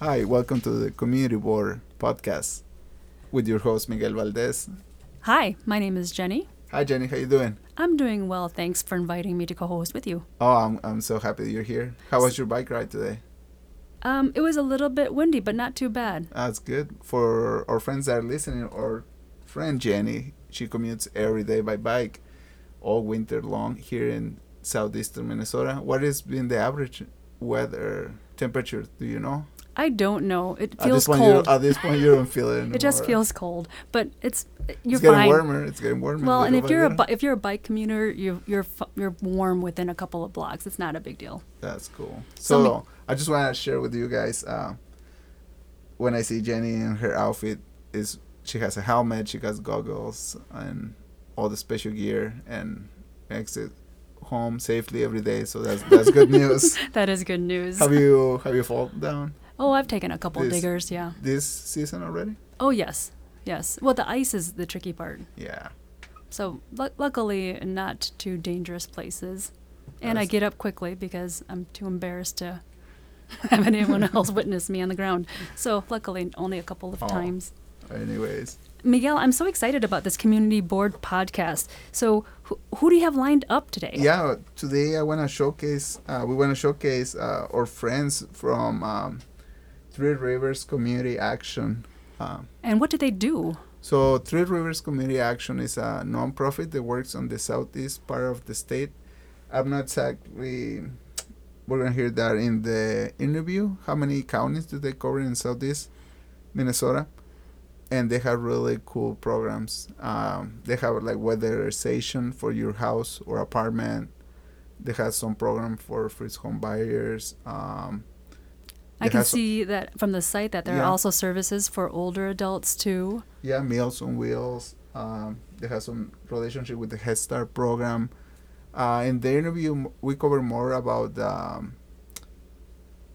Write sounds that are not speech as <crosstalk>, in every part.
Hi, welcome to the Community Board podcast with your host Miguel Valdez. Hi, my name is Jenny. Hi Jenny, how are you doing? I'm doing well. Thanks for inviting me to co-host with you. Oh, I'm I'm so happy that you're here. How was your bike ride today? Um, it was a little bit windy, but not too bad. That's good. For our friends that are listening, our friend Jenny, she commutes every day by bike, all winter long here in southeastern Minnesota. What has been the average weather temperature? Do you know? I don't know. It feels point, cold. at this point, you don't feel it. <laughs> It just feels cold, but it's you're it's getting fine. warmer. It's getting warmer. Well, and if you're a bi- if you're a bike commuter, you you're you're warm within a couple of blocks. It's not a big deal. That's cool. So So, me- I just want to share with you guys. Uh, when I see Jenny in her outfit, is she has a helmet, she has goggles, and all the special gear, and makes it home safely every day. So that's that's good <laughs> news. That is good news. Have you <laughs> have you fallen down oh, I've taken a couple This- diggers. Yeah. this season already? Oh yes, yes. Well, the ice is the tricky part. Yeah. So lu- luckily, not too dangerous places, and I get up quickly because I'm too embarrassed to <laughs> have anyone <laughs> else witness me on the ground. So luckily, only a couple of Oh. times. Anyways, Miguel, I'm so excited about this community board podcast. So who, who do you have lined up today? yeah. Today I want to showcase. Uh, we want to showcase uh, our friends from um, Three Rivers Community Action. Um, And what do they do? So, Three Rivers Community Action is a nonprofit that works on the southeast part of the state. I'm not exactly. We're gonna hear that in the interview. How many counties do they cover in southeast Minnesota? And they have really cool programs. Um, they have like weatherization for your house or apartment. They have some program for first home buyers. Um, I can see that from the site that there are also services for older adults too. Yeah, Meals on Wheels. Um, they have some relationship with the Head Start program. Uh, in the interview, we cover more about um,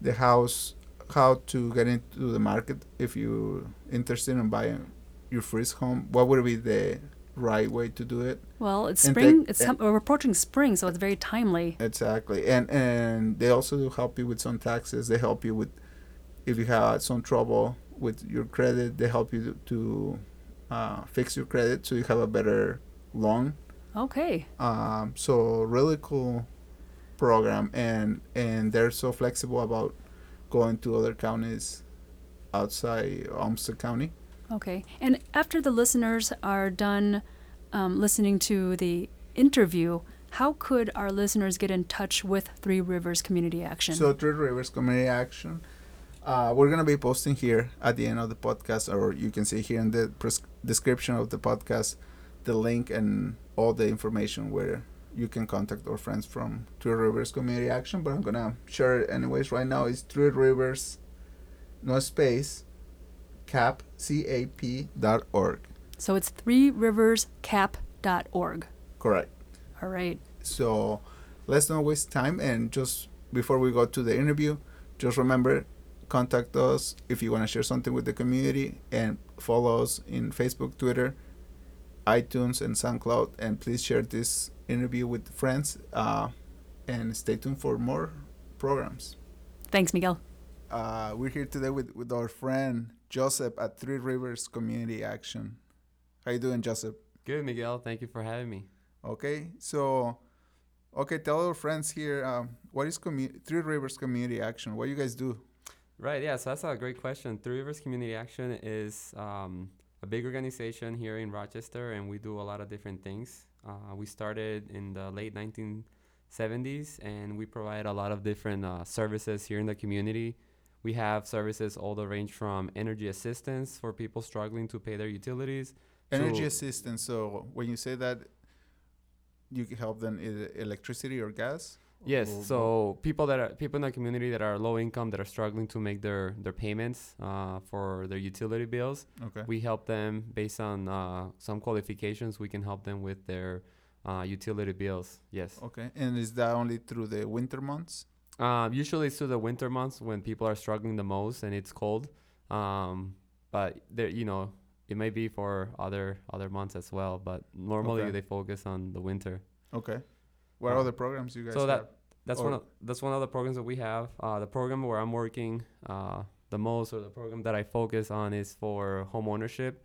the house, how to get into the market if you're interested in buying your first home. What would be the right way to do it? Well, it's And spring. they- it's and- we're approaching spring, so it's very timely. Exactly, and and they also do help you with some taxes. They help you with if you have some trouble with your credit. They help you to uh, fix your credit so you have a better loan. Okay. Um, so really cool program, and and they're so flexible about going to other counties outside Olmsted County. Okay. And after the listeners are done um, listening to the interview, how could our listeners get in touch with Three Rivers Community Action? So Three Rivers Community Action. Uh, we're gonna be posting here at the end of the podcast, or you can see here in the pres- description of the podcast, the link and all the information where you can contact our friends from Three Rivers Community Action. But I'm gonna share it anyways. Right now, it's Three Rivers, no space, cap c a p dot org. so it's threeriverscap.org. Correct. All right. So let's not waste time and just before we go to the interview, just remember contact us if you want to share something with the community and follow us in Facebook, Twitter, iTunes, and SoundCloud. And please share this interview with friends uh, and stay tuned for more programs. Thanks, Miguel. Uh, we're here today with, with our friend Joseph at Three Rivers Community Action. How you doing, Joseph? Good, Miguel. Thank you for having me. Okay, so okay, tell our friends here um, what is commu- Three Rivers Community Action? What you guys do? Right, yeah, so that's a great question. Three Rivers Community Action is um, a big organization here in Rochester, and we do a lot of different things. Uh, we started in the late 1970s, and we provide a lot of different uh, services here in the community. We have services all the range from energy assistance for people struggling to pay their utilities. Energy assistance. So when you say that, you can help them with electricity or gas. Yes. Or So people that are people in the community that are low income that are struggling to make their their payments uh, for their utility bills, okay. we help them based on uh, some qualifications. We can help them with their uh, utility bills. Yes. Okay, and is that only through the winter months? Um, usually it's through the winter months when people are struggling the most and it's cold. Um, but there, you know, it may be for other other months as well. But normally Okay. they focus on the winter. Okay. What Um, other programs you guys so have? that that's one of that's one of the programs that we have. Uh, the program where I'm working uh, the most or the program that I focus on is for home ownership.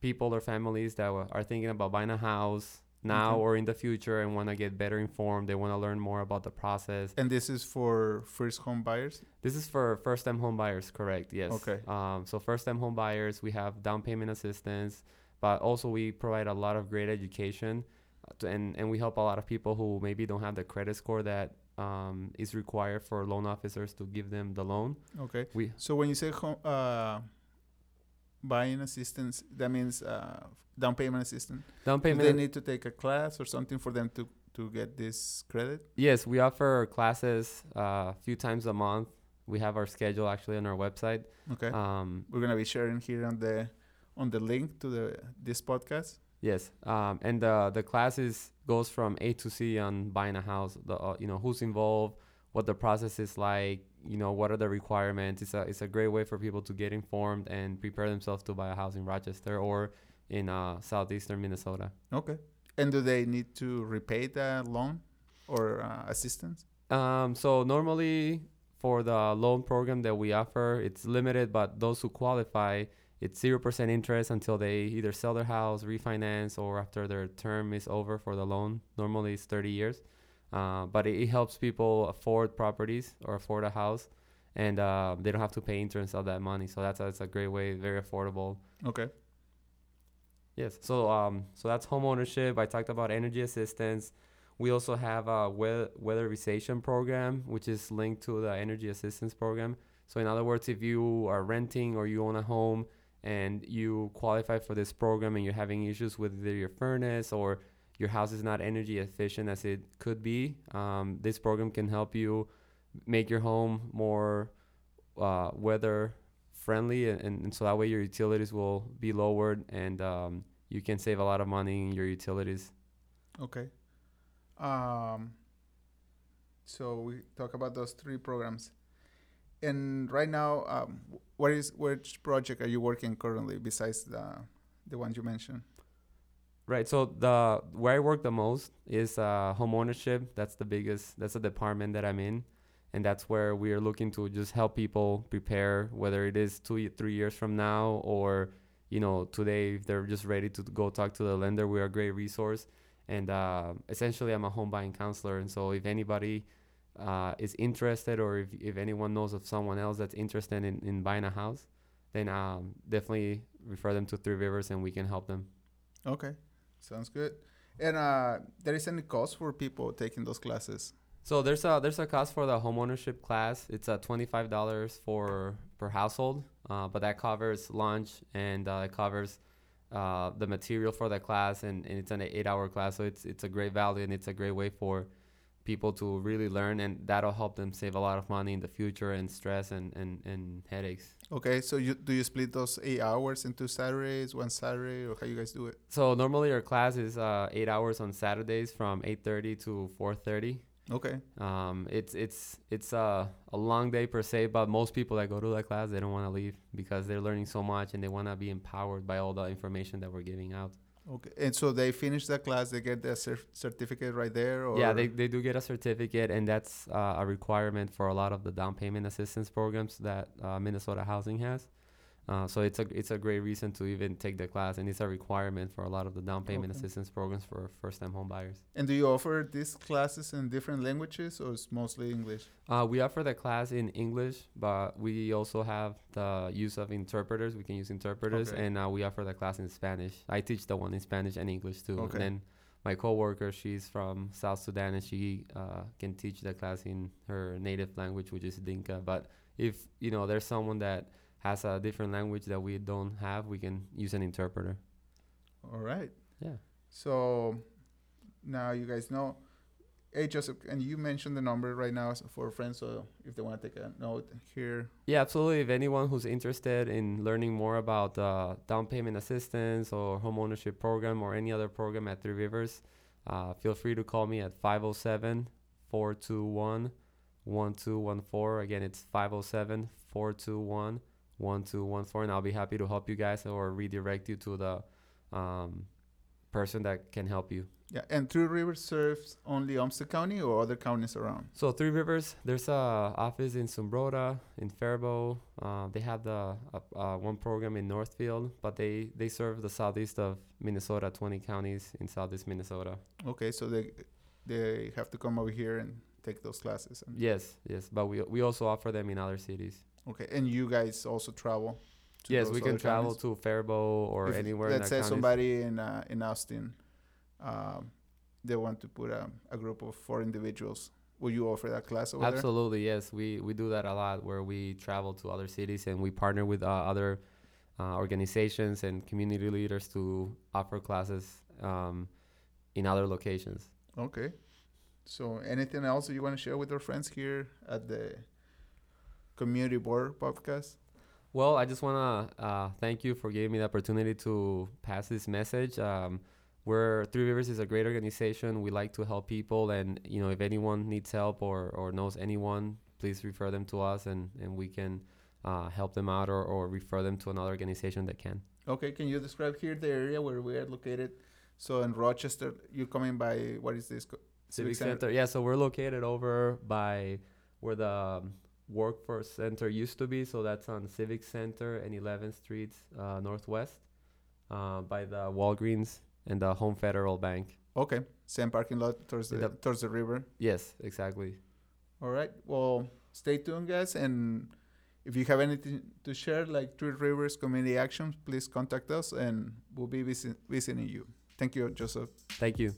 People or families that are thinking about buying a house now Okay. or in the future and want to get better informed. They want to learn more about the process. And this is for first home buyers. This is for first-time home buyers, correct? Yes. Okay. Um, so first-time home buyers, we have down payment assistance, but also we provide a lot of great education, uh, to, and and we help a lot of people who maybe don't have the credit score that um, is required for loan officers to give them the loan. Okay. We So when you say home, uh, buying assistance, that means uh, down payment assistance. down payment Do they need to take a class or something for them to to get this credit? yes, we offer classes uh, a few times a month. We have our schedule actually on our website. Okay. Um, We're gonna be sharing here on the on the link to the this podcast. Yes, um, and the the classes goes from A to C on buying a house. The uh, you know who's involved, what the process is like, you know what are the requirements. It's a it's a great way for people to get informed and prepare themselves to buy a house in Rochester or in uh, southeastern Minnesota. Okay. And do they need to repay the loan or uh, assistance? Um, so normally for the loan program that we offer, it's limited, but those who qualify, it's zero percent interest until they either sell their house, refinance, or after their term is over for the loan. Normally it's thirty years, uh, but it, it helps people afford properties or afford a house, and uh, they don't have to pay interest on that money. So that's that's a great way, very affordable. Okay. Yes. So um so that's home ownership. I talked about energy assistance. We also have a weather weatherization program, which is linked to the energy assistance program. So in other words, if you are renting or you own a home and you qualify for this program and you're having issues with either your furnace or your house is not energy efficient as it could be, um, this program can help you make your home more uh, weather friendly and, and, so that way your utilities will be lowered and um, you can save a lot of money in your utilities Okay. Um, so we talk about those three programs, and right now, um, what is which project are you working currently besides the the ones you mentioned? Right so the where i work the most is uh, home ownership. That's the biggest that's the department that i'm in and that's where we are looking to just help people prepare whether it is two three years from now or you know today if they're just ready to go talk to the lender we're a great resource. And uh, essentially i'm a home buying counselor and so if anybody uh, is interested or if, if anyone knows of someone else that's interested in, in buying a house then um, definitely refer them to three rivers and we can help them. Okay, sounds good. And uh, there is any cost for people taking those classes? So there's a there's a cost for the homeownership class. It's uh, twenty five dollars for per household, uh, but that covers lunch and uh, it covers uh, the material for the class, and, and it's an eight hour class. So it's it's a great value and it's a great way for people to really learn, and that'll help them save a lot of money in the future and stress and, and, and headaches. Okay, so you do you split those eight hours into Saturdays, one Saturday, or how you guys do it? So normally our class is uh, eight hours on Saturdays from eight thirty to four thirty. Okay, Um, it's it's it's a, a long day per se, but most people that go to that class they don't want to leave because they're learning so much and they want to be empowered by all the information that we're giving out. Okay. And so they finish the class, they get their cer- certificate right there, or yeah, they, they do get a certificate, and that's uh, a requirement for a lot of the down payment assistance programs that uh, Minnesota Housing has. Uh, so it's a it's a great reason to even take the class, and it's a requirement for a lot of the down payment Okay. assistance programs for first time home buyers. And do you offer these classes in different languages, or it's mostly English? Uh, we offer the class in English, but we also have the use of interpreters. We can use interpreters, Okay. and uh, we offer the class in Spanish. I teach the one in Spanish and English too. Okay. And then my coworker, she's from South Sudan, and she uh, can teach the class in her native language, which is Dinka. But if you know there's someone that has a different language that we don't have, we can use an interpreter. All right. Yeah. So now you guys know. Hey Joseph, and you mentioned the number right now for friends, so if they want to take a note here. Yeah, absolutely. If anyone who's interested in learning more about uh, down payment assistance or home ownership program or any other program at Three Rivers, uh, feel free to call me at 507 421 1214. Again, it's 507 421 1214. And I'll be happy to help you guys or redirect you to the um, person that can help you. Yeah, and Three Rivers serves only Olmsted County or other counties around. So Three Rivers, there's a office in Zumbrota, in Faribault. Uh, they have the uh, uh, one program in Northfield, but they they serve the southeast of Minnesota, 20 counties in southeast Minnesota. Okay, so they they have to come over here and take those classes. And, Yes, yes, but we we also offer them in other cities. Okay, and you guys also travel. to yes, we can travel counties? to Faribault or If, anywhere. Let's say counties. somebody in uh, in Austin, um, they want to put a, a group of four individuals. Will you offer that class over Absolutely, yes. We we do that a lot where we travel to other cities and we partner with uh, other uh, organizations and community leaders to offer classes um, in other locations. Okay. So, anything else that you want to share with our friends here at the Community Board podcast? Well, I just want to uh, thank you for giving me the opportunity to pass this message. Um, we're Three Rivers is a great organization. We like to help people, and you know, if anyone needs help or, or knows anyone, please refer them to us, and, and we can uh, help them out or, or refer them to another organization that can. Okay, can you describe here the area where we are located? So in Rochester, you're coming by what is this? co- Civic Center. Yeah, so we're located over by where the um, Workforce Center used to be. So that's on Civic Center and 11th Street uh, Northwest, uh, by the Walgreens and the Home Federal Bank. Okay, same parking lot towards the Yep. towards the river. Yes, exactly. All right. Well, stay tuned, guys, and if you have anything to share, like Three Rivers Community Action, please contact us, and we'll be visit- visiting you. Thank you, Joseph. Thank you.